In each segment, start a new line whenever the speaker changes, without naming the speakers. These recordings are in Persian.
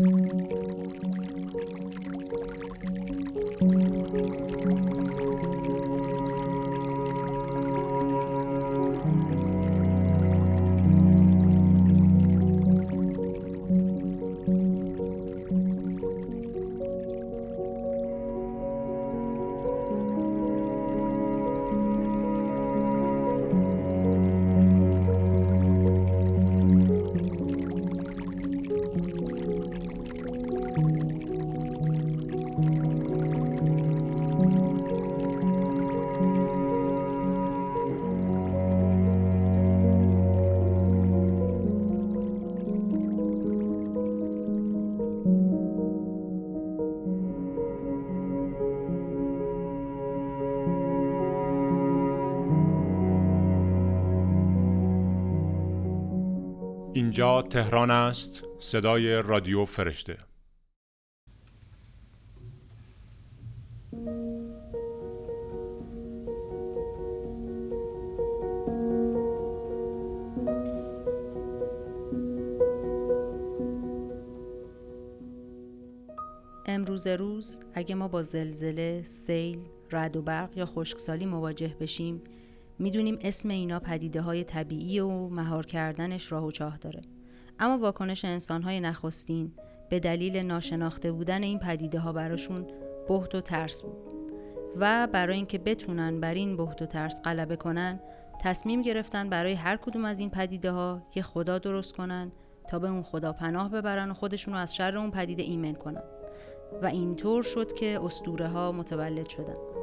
Música اینجا تهران است. صدای رادیو فرشته.
امروز روز اگه ما با زلزله، سیل، رد و برق یا خشکسالی مواجه بشیم می‌دونیم اسم اینا پدیده های طبیعی و مهار کردنش راه و چاه داره. اما واکنش انسان های نخستین به دلیل ناشناخته بودن این پدیده ها براشون بهت و ترس بود. و برای اینکه بتونن بر این بهت و ترس غلبه کنن تصمیم گرفتن برای هر کدوم از این پدیده ها یه خدا درست کنن تا به اون خدا پناه ببرن و خودشون رو از شر اون پدیده ایمن کنن. و اینطور شد که استوره ها متولد شدن.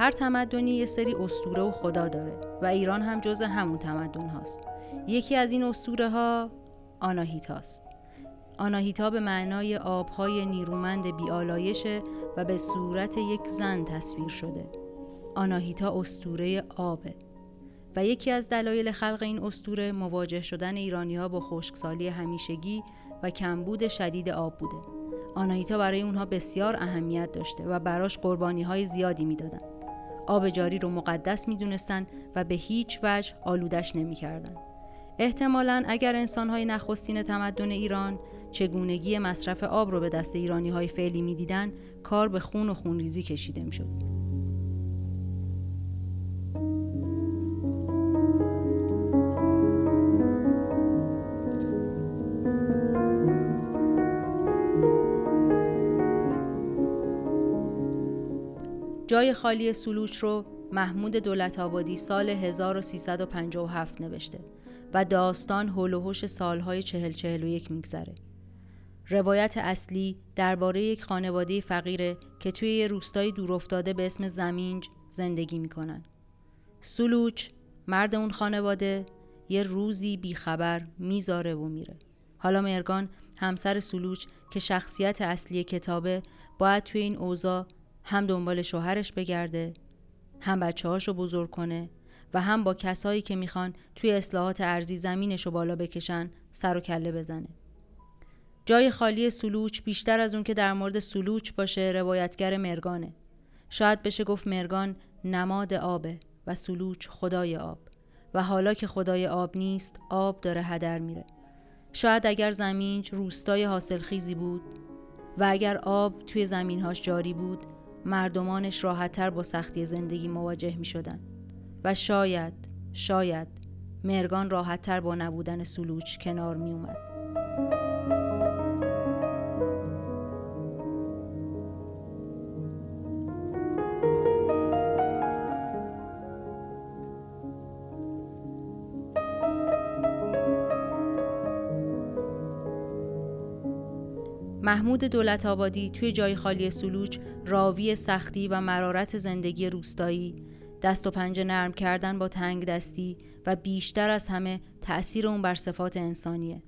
هر تمدنی یه سری استوره و خدا داره و ایران هم جز همون تمدن هاست. یکی از این استوره ها آناهیتاست. آناهیتا به معنای آبهای نیرومند بیالایشه و به صورت یک زن تصویر شده. آناهیتا استوره آبه و یکی از دلایل خلق این استوره مواجه شدن ایرانی ها با خشکسالی همیشگی و کمبود شدید آب بوده. آناهیتا برای اونها بسیار اهمیت داشته و براش قربانی های زیادی می‌دادن. آب جاری رو مقدس می‌دونستن و به هیچ وجه آلودش نمی‌کردند. احتمالا اگر انسانهای نخستین تمدن ایران چگونگی مصرف آب رو به دست ایرانی های فعلی می‌دیدن کار به خون و خونریزی کشیده می‌شد. جای خالی سلوچ رو محمود دولت آبادی سال 1357 نوشته و داستان هول سالهای چهل چهل و یک میگذره. روایت اصلی درباره یک خانواده فقیره که توی یه روستای دورافتاده به اسم زمینج زندگی می‌کنن. سلوچ مرد اون خانواده یه روزی بیخبر می‌ذاره و میره. حالا مرگان همسر سلوچ که شخصیت اصلی کتابه باید توی این اوضاع هم دنبال شوهرش بگرده هم بچه هاشو بزرگ کنه و هم با کسایی که می‌خوان توی اصلاحات ارزی زمینش رو بالا بکشن سر و کله بزنه. جای خالی سلوچ بیشتر از اون که در مورد سلوچ باشه روایتگر مرگانه. شاید بشه گفت مرگان نماد آبه و سلوچ خدای آب و حالا که خدای آب نیست آب داره هدر میره. شاید اگر زمین روستای حاصلخیزی بود و اگر آب توی زمینهاش جاری بود مردمانش راحتتر با سختی زندگی مواجه می شدن. و شاید شاید مرگان راحتتر با نبودن سلوچ کنار می اومد. محمود دولت آبادی توی جای خالی سلوچ راوی سختی و مرارت زندگی روستایی. دست و پنجه نرم کردن با تنگ دستی و بیشتر از همه تأثیر اون بر صفات انسانیه.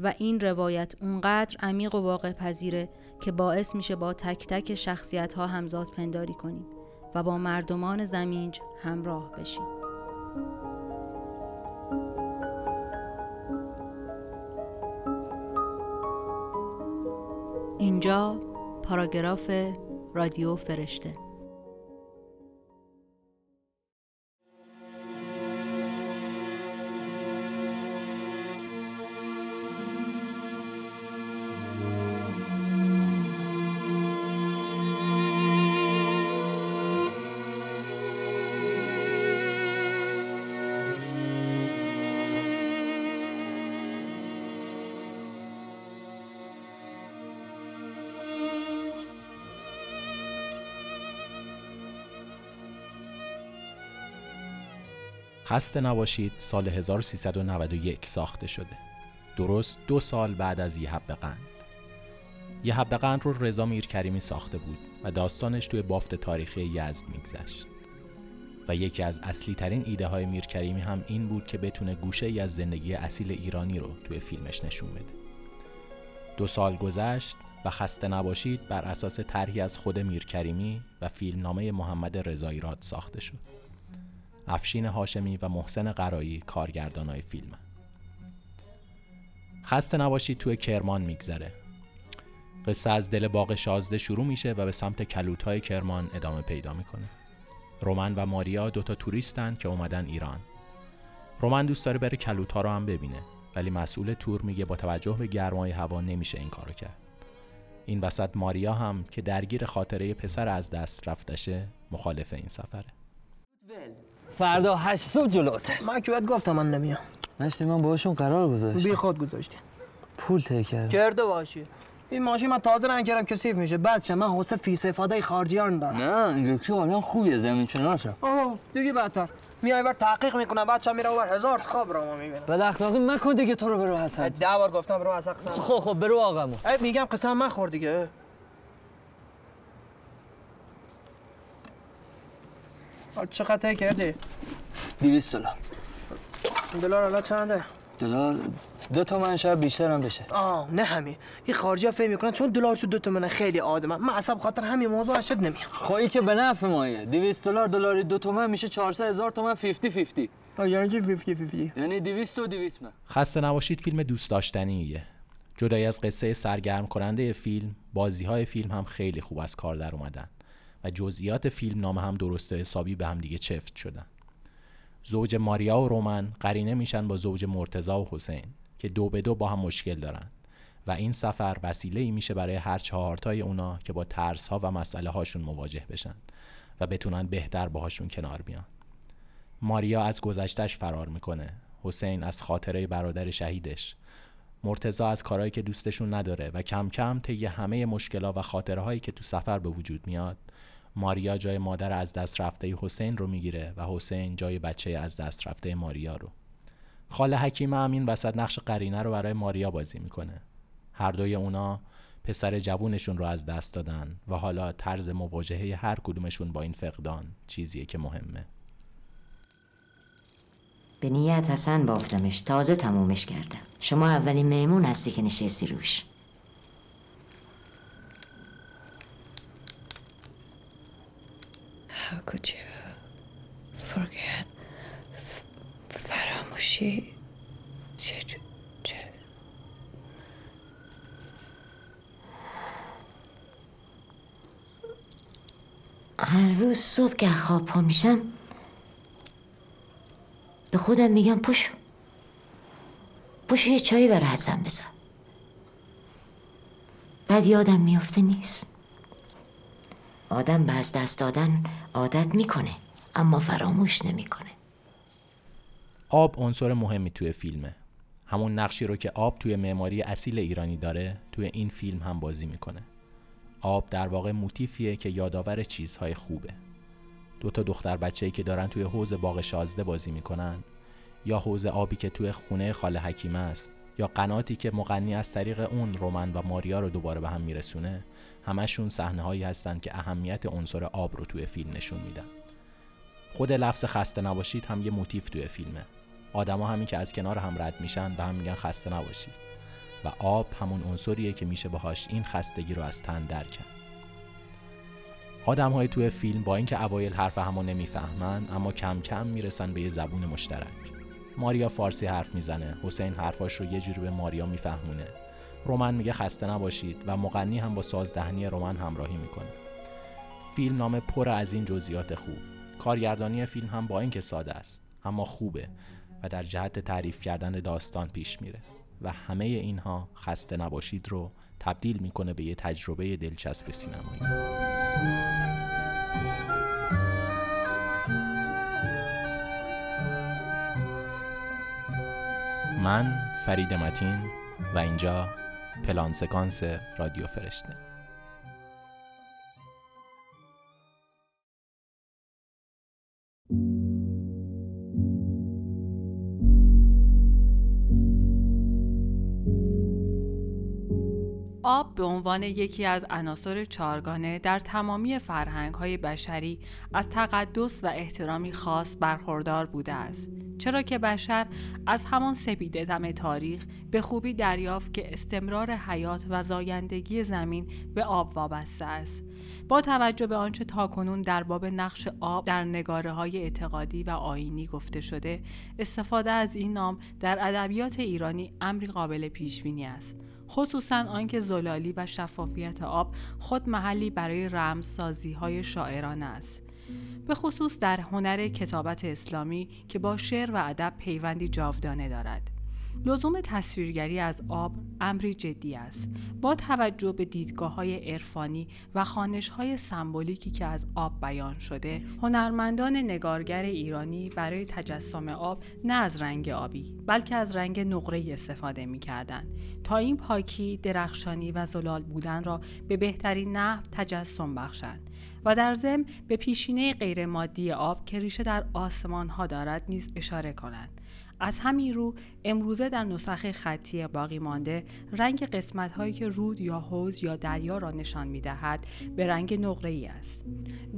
و این روایت اونقدر عمیق و واقع پذیره که باعث میشه با تک تک شخصیت ها همزاد پنداری کنیم و با مردمان زمینج همراه بشیم. اینجا پاراگراف رادیو فرشته.
خسته نباشید سال 1391 ساخته شده. درست دو سال بعد از یه حب قند. یه حب قند رو رضا میرکریمی ساخته بود و داستانش توی بافت تاریخی یزد میگذشت. و یکی از اصلی ترین ایده های میرکریمی هم این بود که بتونه گوشه ای از زندگی اصیل ایرانی رو توی فیلمش نشون بده. دو سال گذشت و خسته نباشید بر اساس طرحی از خود میرکریمی و فیلمنامه محمد رضایی ساخته شد. افشین هاشمی و محسن قرایی کارگردانای فیلم. خسته نباشید توی کرمان میگذره. قصه از دل باغ شازده شروع میشه و به سمت کلوت کرمان ادامه پیدا می‌کنه. رومن و ماریا دوتا توریستن که اومدن ایران. رومن دوست داره بره کلوت ها رو هم ببینه ولی مسئول تور میگه با توجه به گرمای هوا نمیشه این کارو کرد. این وسط ماریا هم که درگیر خاطره پسر از دست رفتشه مخالف این سفره.
فردا هشت صبح جلوت
من که باید گفتم من نمیام.
نشتی من باشون قرار گذاشت
بی خود گذاشتی.
پول ته کرد
کرده باشی این ماشین من تازه رنگ کردم کثیف میشه. بعد من حوصله فی استفاده خارجیان دارم.
نه یکی آدم خوبیه زمین چناسه
آه دیگه بدتر. میای بر تحقیق می‌کنم بعد میره اون هزار خواب رو ما می‌بینم
بعد اخلاقی مکن دیگه تو رو برو حسن
ده بار گفتم برو حسن قسم.
خب خب برو
ای میگم قسم من خور دیگه. چقدر کردی؟
دیویست دلار
دلار الان چنده؟
دلار؟ دو تومن شاید بیشتر هم بشه.
آه نه همین. این خارجی ها فهم می‌کنن چون دلار شد دو تومن خیلی آدمه من اصلا خاطر همین موضوع اشد نمیام.
خب این که به نفع مایه 200 دلار دلاری دو تومن میشه 400 هزار تومن 50 50
یعنی چی 50 50
یعنی 200 و 200 من.
خسته نباشید فیلم دوست داشتنیه جدای از قصه سرگرم کننده فیلم بازی های فیلم هم خیلی خوب از کار در اومدن. جزئیات فیلم نامه هم درست حسابی به هم دیگه چفت شدن. زوج ماریا و رومن قرینه میشن با زوج مرتزا و حسین که دو به دو با هم مشکل دارن و این سفر وسیله ای میشه برای هر چهارتای اونا که با ترس ها و مسئله هاشون مواجه بشن و بتونن بهتر باهاشون کنار بیان. ماریا از گذشتش فرار می‌کنه. حسین از خاطره برادر شهیدش. مرتزا از کارهایی که دوستشون نداره و کم کم طی همه مشکلات و خاطره هایی که تو سفر به وجود میاد ماریا جای مادر از دست رفته حسین رو می‌گیره و حسین جای بچه از دست رفته ماریا رو. خاله حکیم هم این وسط نقش قرینه رو برای ماریا بازی می‌کنه. هر دوی اونا پسر جوونشون رو از دست دادن و حالا طرز مواجهه هر کدومشون با این فقدان چیزیه که مهمه.
به نیت حسن بافتمش تازه تمومش کردم. شما اولین میمون هستی که نشستی روش.
How could you forget فراموشی چه چه
هر روز صبح که خواب پا میشم به خودم میگم پشو پشو یه چایی برای حسن بذار. بعد یادم میافته نیست. آدم به از دست دادن عادت می‌کنه اما فراموش نمی‌کنه.
آب عنصر مهمی توی فیلمه. همون نقشی رو که آب توی معماری اصیل ایرانی داره توی این فیلم هم بازی می‌کنه. آب در واقع موتیفیه که یادآور چیزهای خوبه. دو تا دختر بچه‌ای که دارن توی حوز باغ شازده بازی می‌کنن یا حوز آبی که توی خونه خاله حکیمه است. یا قناتی که مغنی از طریق اون رومن و ماریا رو دوباره به هم میرسونه همشون صحنه هایی هستن که اهمیت عنصر آب رو توی فیلم نشون میدن. خود لفظ خسته نباشید هم یه موتیف توی فیلمه. آدما همین که از کنار هم رد میشن به هم میگن خسته نباشید. و آب همون عنصریه که میشه باهاش این خستگی رو از تن در کرد. آدم های توی فیلم با اینکه اوایل حرف همو نمی‌فهمن اما کم کم می‌رسن به یه زبون مشترک. ماریا فارسی حرف می‌زنه. حسین حرفاش رو یه جوری به ماریا میفهمونه. رومن میگه خسته نباشید و مغنی هم با سازدهنی رومن همراهی می‌کنه. فیلم نام پر از این جزئیات خوب. کارگردانی فیلم هم با اینکه ساده است اما خوبه و در جهت تعریف کردن داستان پیش میره و همه اینها خسته نباشید رو تبدیل می‌کنه به یه تجربه دلچسب سینمایی. من فرید متین و اینجا پلان سکانس رادیو فرشته
آب به عنوان یکی از عناصر چارگانه در تمامی فرهنگهای بشری از تقدس و احترامی خاص برخوردار بوده است. چرا که بشر از همان سپیده دم تاریخ به خوبی دریافت که استمرار حیات و زایندگی زمین به آب وابسته است. با توجه به آنچه تاکنون در باب نقش آب در نگاره های اعتقادی و آینی گفته شده استفاده از این نام در ادبیات ایرانی امری قابل پیش بینی است. خصوصا آنکه زلالی و شفافیت آب خود محلی برای رمزسازی های شاعران است. به خصوص در هنر کتابت اسلامی که با شعر و ادب پیوندی جاودانه دارد. لزوم تصویرگری از آب امری جدی است. با توجه به دیدگاه های عرفانی و خانش های سمبولیکی که از آب بیان شده هنرمندان نگارگر ایرانی برای تجسم آب نه از رنگ آبی بلکه از رنگ نقره استفاده می کردن. تا این پاکی درخشانی و زلال بودن را به بهترین نحو تجسم بخشند. و در ضمن به پیشینه غیرمادی آب که ریشه در آسمان ها دارد نیز اشاره کنند. از همین رو امروزه در نسخه خطی باقی مانده رنگ قسمت هایی که رود یا حوز یا دریا را نشان می دهد به رنگ نقره ای است.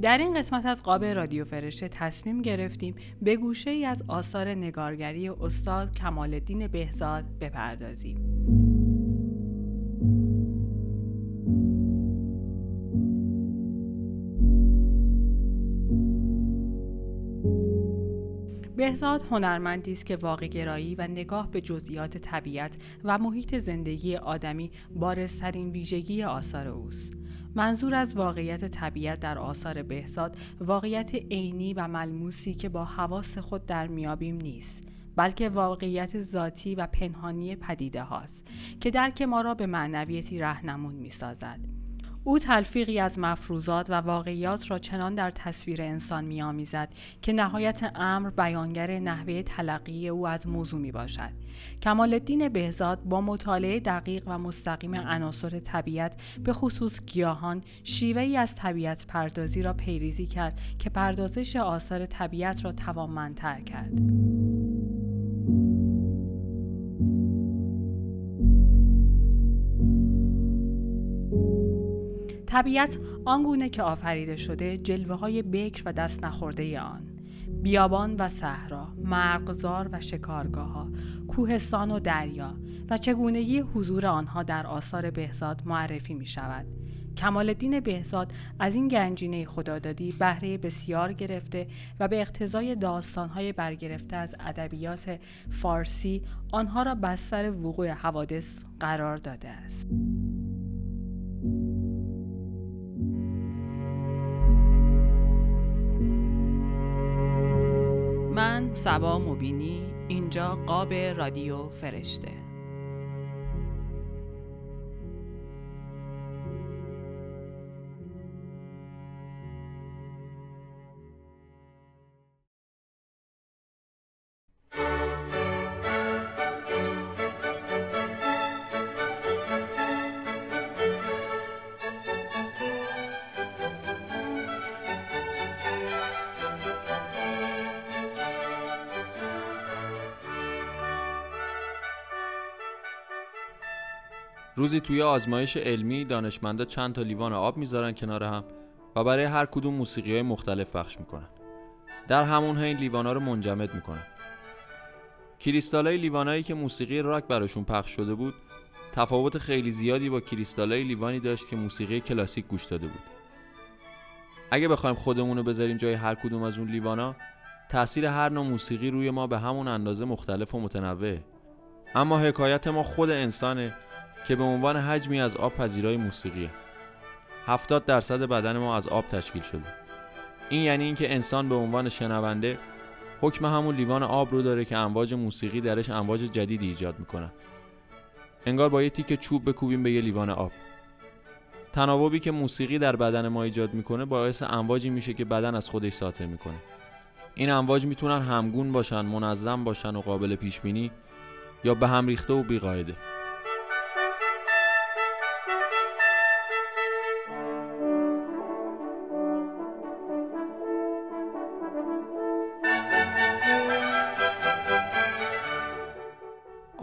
در این قسمت از قاب رادیو فرشته تصمیم گرفتیم به گوشه ای از آثار نگارگری استاد کمال الدین بهزاد بپردازیم. بهزاد هنرمندی است که واقعگرایی و نگاه به جزئیات طبیعت و محیط زندگی آدمی بارزترین ویژگی آثار اوست. منظور از واقعیت طبیعت در آثار بهزاد واقعیت عینی و ملموسی که با حواس خود در میابیم نیست بلکه واقعیت ذاتی و پنهانی پدیده هاست که درک ما را به معنویتی رهنمون می سازد. او تلفیقی از مفروضات و واقعیات را چنان در تصویر انسان میآمیزد که نهایت امر بیانگر نحوه تلقی او از موضوع می باشد. کمال الدین بهزاد با مطالعه دقیق و مستقیم عناصر طبیعت به خصوص گیاهان شیوه ای از طبیعت پردازی را پیریزی کرد که پردازش آثار طبیعت را توانمندتر کرد. طبیعت آنگونه که آفریده شده جلوه های بکر و دست نخورده آن بیابان و صحرا، مرغزار و شکارگاه ها، کوهستان و دریا و چگونگی حضور آنها در آثار بهزاد معرفی می شود. کمال الدین بهزاد از این گنجینه خدادادی بهره بسیار گرفته و به اقتضای داستانهای برگرفته از ادبیات فارسی آنها را بستر وقوع حوادث قرار داده است. سبا مبینی اینجا قاب رادیو فرشته.
روزی توی آزمایش علمی دانشمندا چند تا لیوان آب می‌ذارن کنار هم و برای هر کدوم موسیقی های مختلف پخش می‌کنن. در همون حین لیوانا رو منجمد می‌کنن. کریستالای لیوانایی که موسیقی راک براشون پخش شده بود تفاوت خیلی زیادی با کریستالای لیوانی داشت که موسیقی کلاسیک گوش داده بود. اگه بخوایم خودمون رو بذاریم جای هر کدوم از اون لیوانا تاثیر هر نوع موسیقی روی ما به همون اندازه مختلف و متنوعه. اما حکایت ما خود انسانه که به عنوان حجمی از آب پذیرای موسیقیه. 70 درصد بدن ما از آب تشکیل شده. این یعنی اینکه انسان به عنوان شنونده حکم همون لیوان آب رو داره که امواج موسیقی درش امواج جدیدی ایجاد می‌کنن انگار با یه تیک چوب بکوبیم به یه لیوان آب. تناوبی که موسیقی در بدن ما ایجاد می‌کنه باعث امواجی میشه که بدن از خودش ساطع می‌کنه. این امواج می‌تونن همگون باشن منظم باشن و قابل پیش بینی یا به هم ریخته و بیقاعده.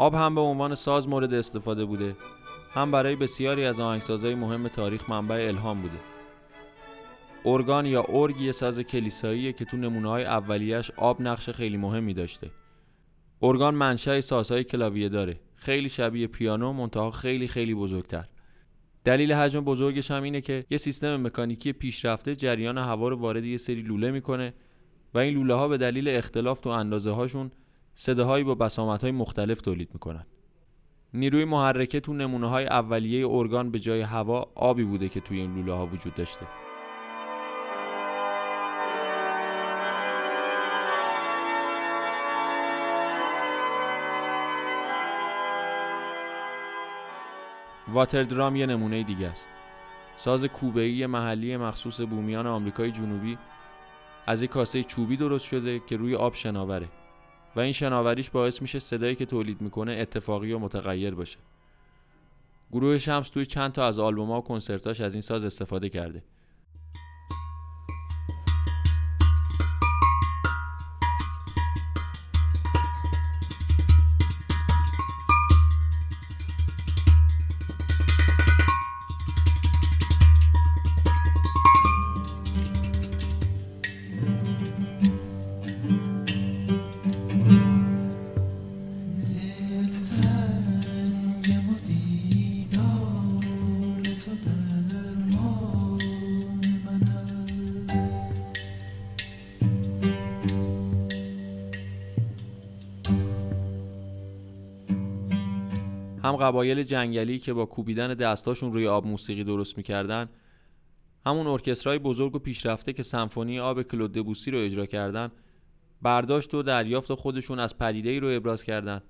آب هم به عنوان ساز مورد استفاده بوده. هم برای بسیاری از آهنگسازهای مهم تاریخ منبع الهام بوده. ارگان یا ارگ یه ساز کلیساییه که تو نمونه های اولیش آب نقش خیلی مهمی داشته. ارگان منشأ سازهای کلاویه داره. خیلی شبیه پیانو منتها خیلی خیلی بزرگتر. دلیل حجم بزرگش هم اینه که یه سیستم مکانیکی پیشرفته جریان هوا رو وارد یه سری لوله می‌کنه و این لوله ها به دلیل اختلاف تو اندازه هاشون صداهایی با بسامت های مختلف تولید می‌کنن. نیروی محرکه تو نمونه های اولیه ارگان به جای هوا آبی بوده که توی این لوله ها وجود داشته. واتر درام یه نمونه دیگه است. ساز کوبه‌ای محلی مخصوص بومیان آمریکای جنوبی از یک کاسه چوبی درست شده که روی آب شناوره. و این شناوریش باعث میشه صدایی که تولید می‌کنه اتفاقی و متغیر باشه. گروه شمس توی چند تا از آلبوم‌ها و کنسرتاش از این ساز استفاده کرده. هم قبایل جنگلی که با کوبیدن دستاشون روی آب موسیقی درست می‌کردن همون ارکسترهای بزرگ و پیشرفته که سمفونی آب کلود دبوسی رو اجرا کردن برداشت و دریافت خودشون از پدیده ای رو ابراز کردن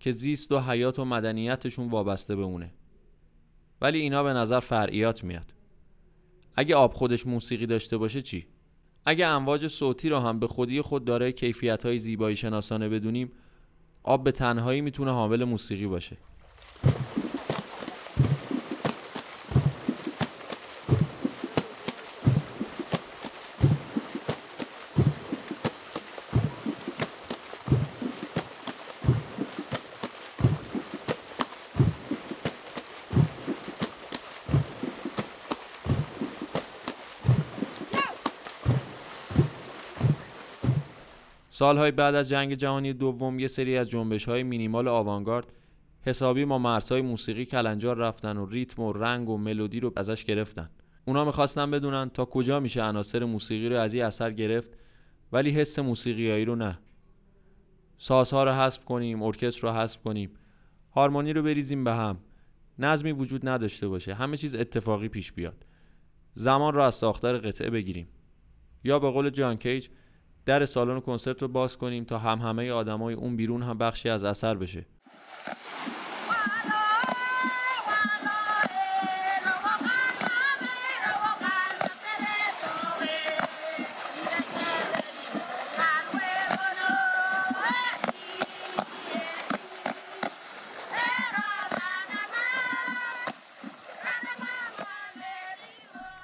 که زیست و حیات و مدنیتشون وابسته به اونه ولی اینا به نظر فرعیات میاد. اگه آب خودش موسیقی داشته باشه چی؟ اگه امواج صوتی رو هم به خودی خود داره کیفیت های زیبایی شناسانه بدونیم آب به تنهایی می‌تونه حامل موسیقی باشه. سالهای بعد از جنگ جهانی دوم یه سری از جنبش های مینیمال آوانگارد حسابی ما مرزهای موسیقی کلنجار رفتن و ریتم و رنگ و ملودی رو ازش گرفتن. اونا می‌خواستن بدونن تا کجا میشه عناصر موسیقی رو از این اثر گرفت ولی حس موسیقیایی رو نه. سازها رو حذف کنیم ارکستر رو حذف کنیم. هارمونی رو بریزیم به هم. نظمی وجود نداشته باشه. همه چیز اتفاقی پیش بیاد. زمان رو از ساختار قطعه بگیریم. یا به قول جان کیج در سالن کنسرت رو باز کنیم تا هم همه آدمای اون بیرون هم بخشی از اثر بشه.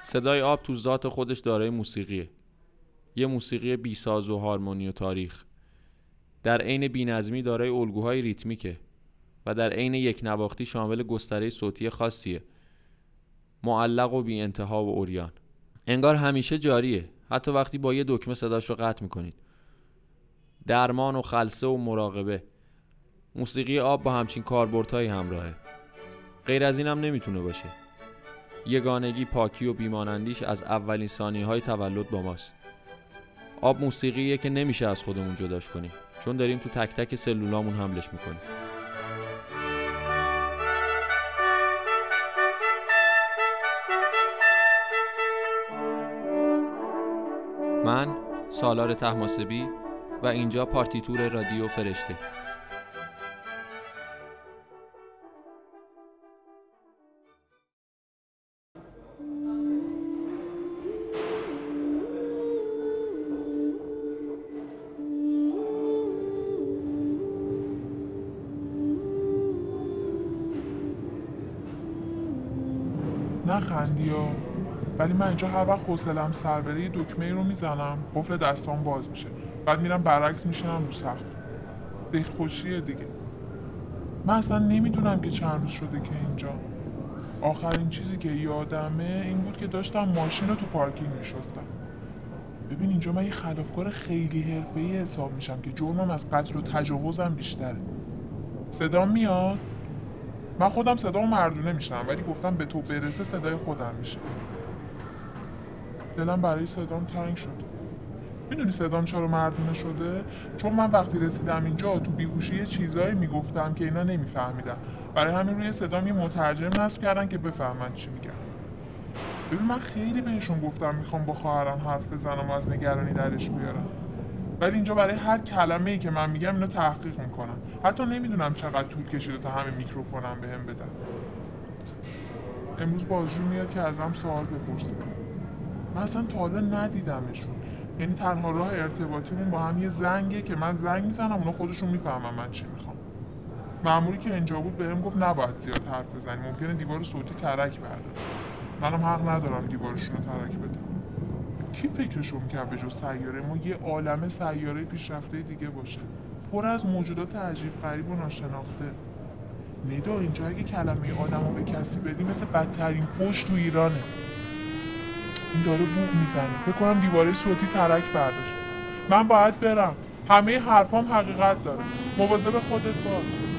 صدای آب تو ذات خودش دارای موسیقیه. یه موسیقی بیساز و هارمونی و تاریخ. در عین بینظمی دارای الگوهای ریتمیکه و در عین یک نواختی شامل گستره صوتی خاصیه. معلق و بی انتها و اوریان. انگار همیشه جاریه. حتی وقتی با یه دکمه صداش رو قطع می‌کنید. درمان و خلصه و مراقبه. موسیقی آب با همچین کاربردهایی همراهه. غیر از اینم نمی‌تونه باشه. یگانگی پاکی و بیمانندیش از اولین ثانیه های تولد با ماست. آب موسیقیه که نمیشه از خودمون جداش کنیم چون داریم تو تک تک سلولامون حملش می‌کنیم. من سالار تحماسبی و اینجا پارتیتور رادیو فرشته.
نخندی ها ولی من اینجا هر وقت حوصلم سر بره یه دکمه ای رو می‌زنم. قفل دستام باز میشه. بعد میرم برعکس میشینم رو سقف. دلخوشیه دیگه. من اصلا نمی‌دونم که چند روز شده که اینجا. آخرین چیزی که یادمه این بود که داشتم ماشین رو تو پارکینگ میشستم. ببین اینجا من یه خلافکار خیلی حرفه‌ای حساب میشم که جرمم از قتل و تجاوزم بیشتره. صدام میاد؟ من خودم صدام مردونه میشم ولی گفتم به تو برسه صدای خودم میشه. دلم برای صدام تنگ شد. می‌دونی صدام چرا مردونه شده؟ چون من وقتی رسیدم اینجا تو بیهوشی یه چیزایی می‌گفتم که اینا نمیفهمیدن. برای همین روی صدام یه مترجم نصب کردن که بفهمن چی میگم ببین من خیلی بهشون گفتم می‌خوام با خواهرم حرف بزنم و از نگرانی درش بیارم. ولی اینجا برای هر کلمه ای که من میگم اینو تحقیق می‌کنم. حتی نمی‌دونم چقدر طول کشیده تا همه میکروفونم بهم بدن. امروز بازجو میاد که ازم سوال بپرسه. من اصلا تا حالا ندیدمشون. یعنی تنها راه ارتباطیمون با هم یه زنگه که من زنگ می‌زنم اونا خودشون می‌فهمن من چی می‌خوام. مأموری که اینجا بود بهم گفت نباید زیاد حرف بزنی ممکنه دیوار صوتی ترک برداره منم حق ندارم دیوارشون رو ترک بدم. کی فکرشو می‌کرد به جز سیاره؟ ما یه عالم سیاره پیشرفته دیگه باشه. پر از موجودات عجیب غریب و ناشناخته. ندا اینجا اگه کلمه آدم رو به کسی بدی مثل بدترین فوش تو ایرانه. این داره بوق می‌زنه. فکر کنم دیواره صوتی ترک برداشت. من باید برم. همه حرفام حقیقت داره. مواظب خودت باش.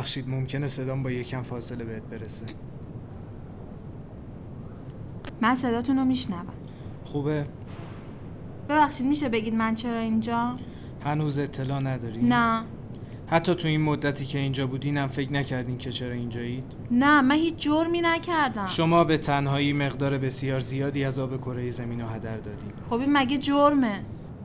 ببخشید ممکنه صدام با یکم فاصله بهت برسه
من صداتون رو میشنوم
خوبه؟
ببخشید میشه بگید من چرا اینجا؟
هنوز اطلاع نداری؟
نه
حتی تو این مدتی که اینجا بودینم فکر نکردین که چرا اینجایید؟
نه من هیچ جرمی نکردم
شما به تنهایی مقدار بسیار زیادی از آب کره زمین رو هدر دادین
خب این مگه جرمه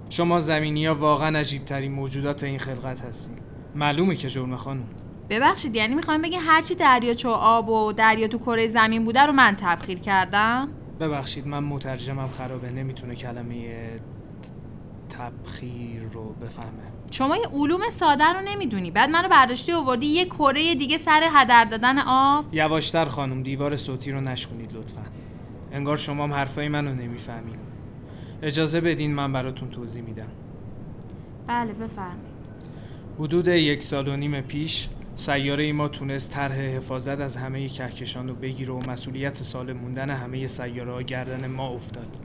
شما زمینی ها واقعا عجیب ترین موجودات این خلقت هستین معلومه که جرم خانم
ببخشید یعنی می‌خوایم بگین هرچی دریاچه و آب و دریا تو کره زمین بوده رو من تبخیر کردم؟
ببخشید من مترجمم خرابه نمی‌تونه کلمه تبخیر رو بفهمه.
شما یه علوم ساده رو نمی‌دونی. بعد منو برداشتی آوردی یه کره دیگه سر هدر دادن آب؟
یواشتر خانم دیوار صوتی رو نشکنید لطفا. انگار شما هم حرفای منو نمی‌فهمین. اجازه بدین من براتون توضیح میدم.
بله بفرمایید.
حدود یک سال و نیم پیش سیاره ما تونست طرح حفاظت از همه کهکشان رو بگیره و مسئولیت سالم موندن همه سیاره ها گردن ما افتاد.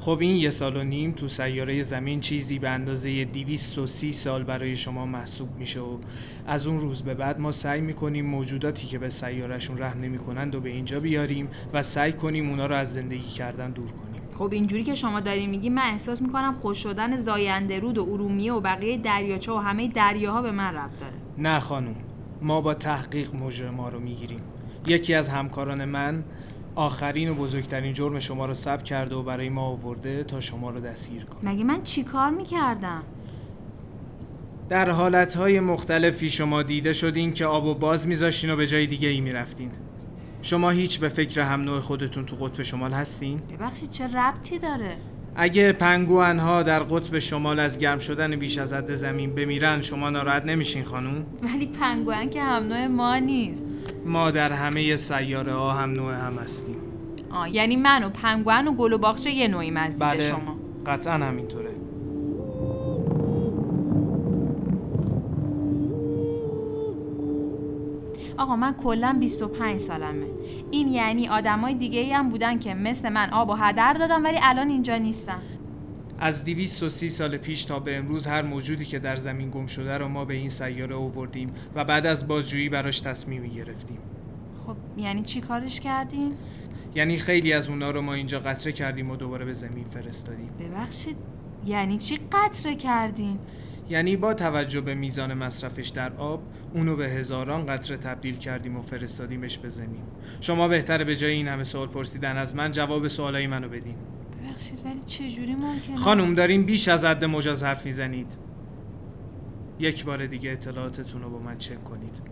خب این یه سال و نیم تو سیاره زمین چیزی به اندازه 230 سال برای شما محسوب میشه و از اون روز به بعد ما سعی می‌کنیم موجوداتی که به سیارهشون رحم نمی‌کنند و به اینجا بیاریم و سعی کنیم اونا رو از زندگی کردن دور کنیم.
خب اینجوری که شما داری میگی من احساس می‌کنم خوش شدن زاینده رود و ارومیه و بقیه دریاچه و همه دریاها به من ربط داره.
نه خانم ما با تحقیق مجرما رو می‌گیریم. یکی از همکاران من آخرین و بزرگترین جرم شما رو ثبت کرده و برای ما آورده تا شما رو دستگیر کنه.
مگه من چیکار می‌کردم؟
در حالتهای مختلفی شما دیده شدین که آب و باز میذاشتین و به جای دیگه ای می‌رفتین. شما هیچ به فکر هم نوع خودتون تو قطب شمال هستین؟
ببخشید چه ربطی داره؟
اگه پنگوانها در قطب شمال از گرم شدن بیش از حد زمین بمیرن شما ناراحت نمیشین خانوم؟
ولی پنگوان که هم نوع ما نیست.
ما در همه سیاره ها هم نوع هم هستیم.
آه یعنی من و پنگوان و گل و باغچه یه نوعیم از دید
بله
شما.
قطعا همینطوره.
آقا من کلا 25 سالمه این یعنی آدمای دیگه ای هم بودن که مثل من آب و هدر دادم ولی الان اینجا نیستن
از 230 سال پیش تا به امروز هر موجودی که در زمین گم شده رو ما به این سیاره آوردیم و بعد از بازجویی براش تصمیمی گرفتیم
خب یعنی چی کارش کردین؟
یعنی خیلی از اونا رو ما اینجا قطره کردیم و دوباره به زمین فرستادیم
ببخشید یعنی چی قطره کردین؟
یعنی با توجه به میزان مصرفش در آب اونو به هزاران قطره تبدیل کردیم و فرستادیمش به زمین شما بهتره به جای این همه سوال پرسیدن از من جواب سوالای منو بدین
ببخشید ولی چجوری ممکنه؟
خانم دارین بیش از حد مجاز حرف می‌زنید یک بار دیگه اطلاعاتتون رو با من چک کنید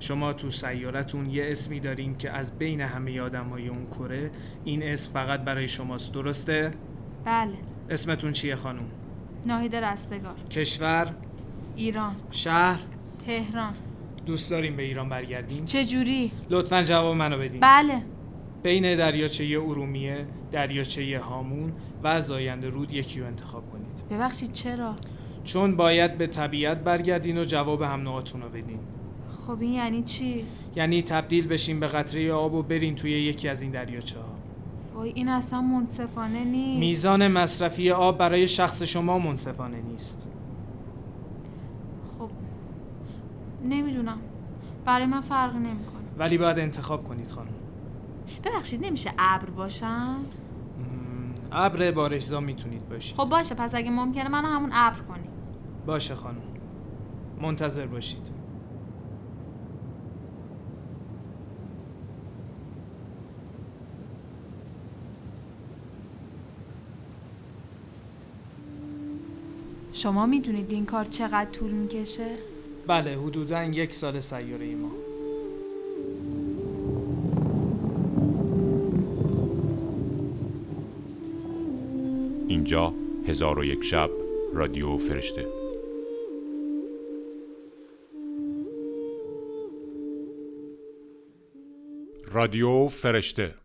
شما تو سیارتون یه اسمی دارین که از بین همه آدم های اون کره این اسم فقط برای شماست درسته؟
بله
اسمتون چیه خانم؟
ناهید رستگار
کشور؟
ایران
شهر؟
تهران
دوست داریم به ایران برگردیم؟
چجوری؟
لطفا جواب منو بدین
بله
بین دریاچه ارومیه، دریاچه هامون و زاینده رود یکی رو انتخاب کنید
ببخشید چرا؟
چون باید به طبیعت برگردین و جواب هم رو بدین
خب این یعنی چی؟
یعنی تبدیل بشین به قطره آب و برین توی یکی از این دریاچه ها
وای این اصلا منصفانه نیست.
میزان مصرفی آب برای شخص شما منصفانه نیست.
خب نمی‌دونم. برای من فرقی نمی‌کنه.
ولی باید انتخاب کنید خانم.
ببخشید نمیشه ابر باشم؟
ابر بارشزا می‌تونید باشید.
خب باشه پس اگه ممکنه منو همون ابر کنی.
باشه خانم. منتظر باشید.
شما می‌دونید این کار چقدر طول می‌کشه؟
بله حدودا یک سال سیاره ما.
اینجا هزار و یک شب رادیو فرشته. رادیو فرشته.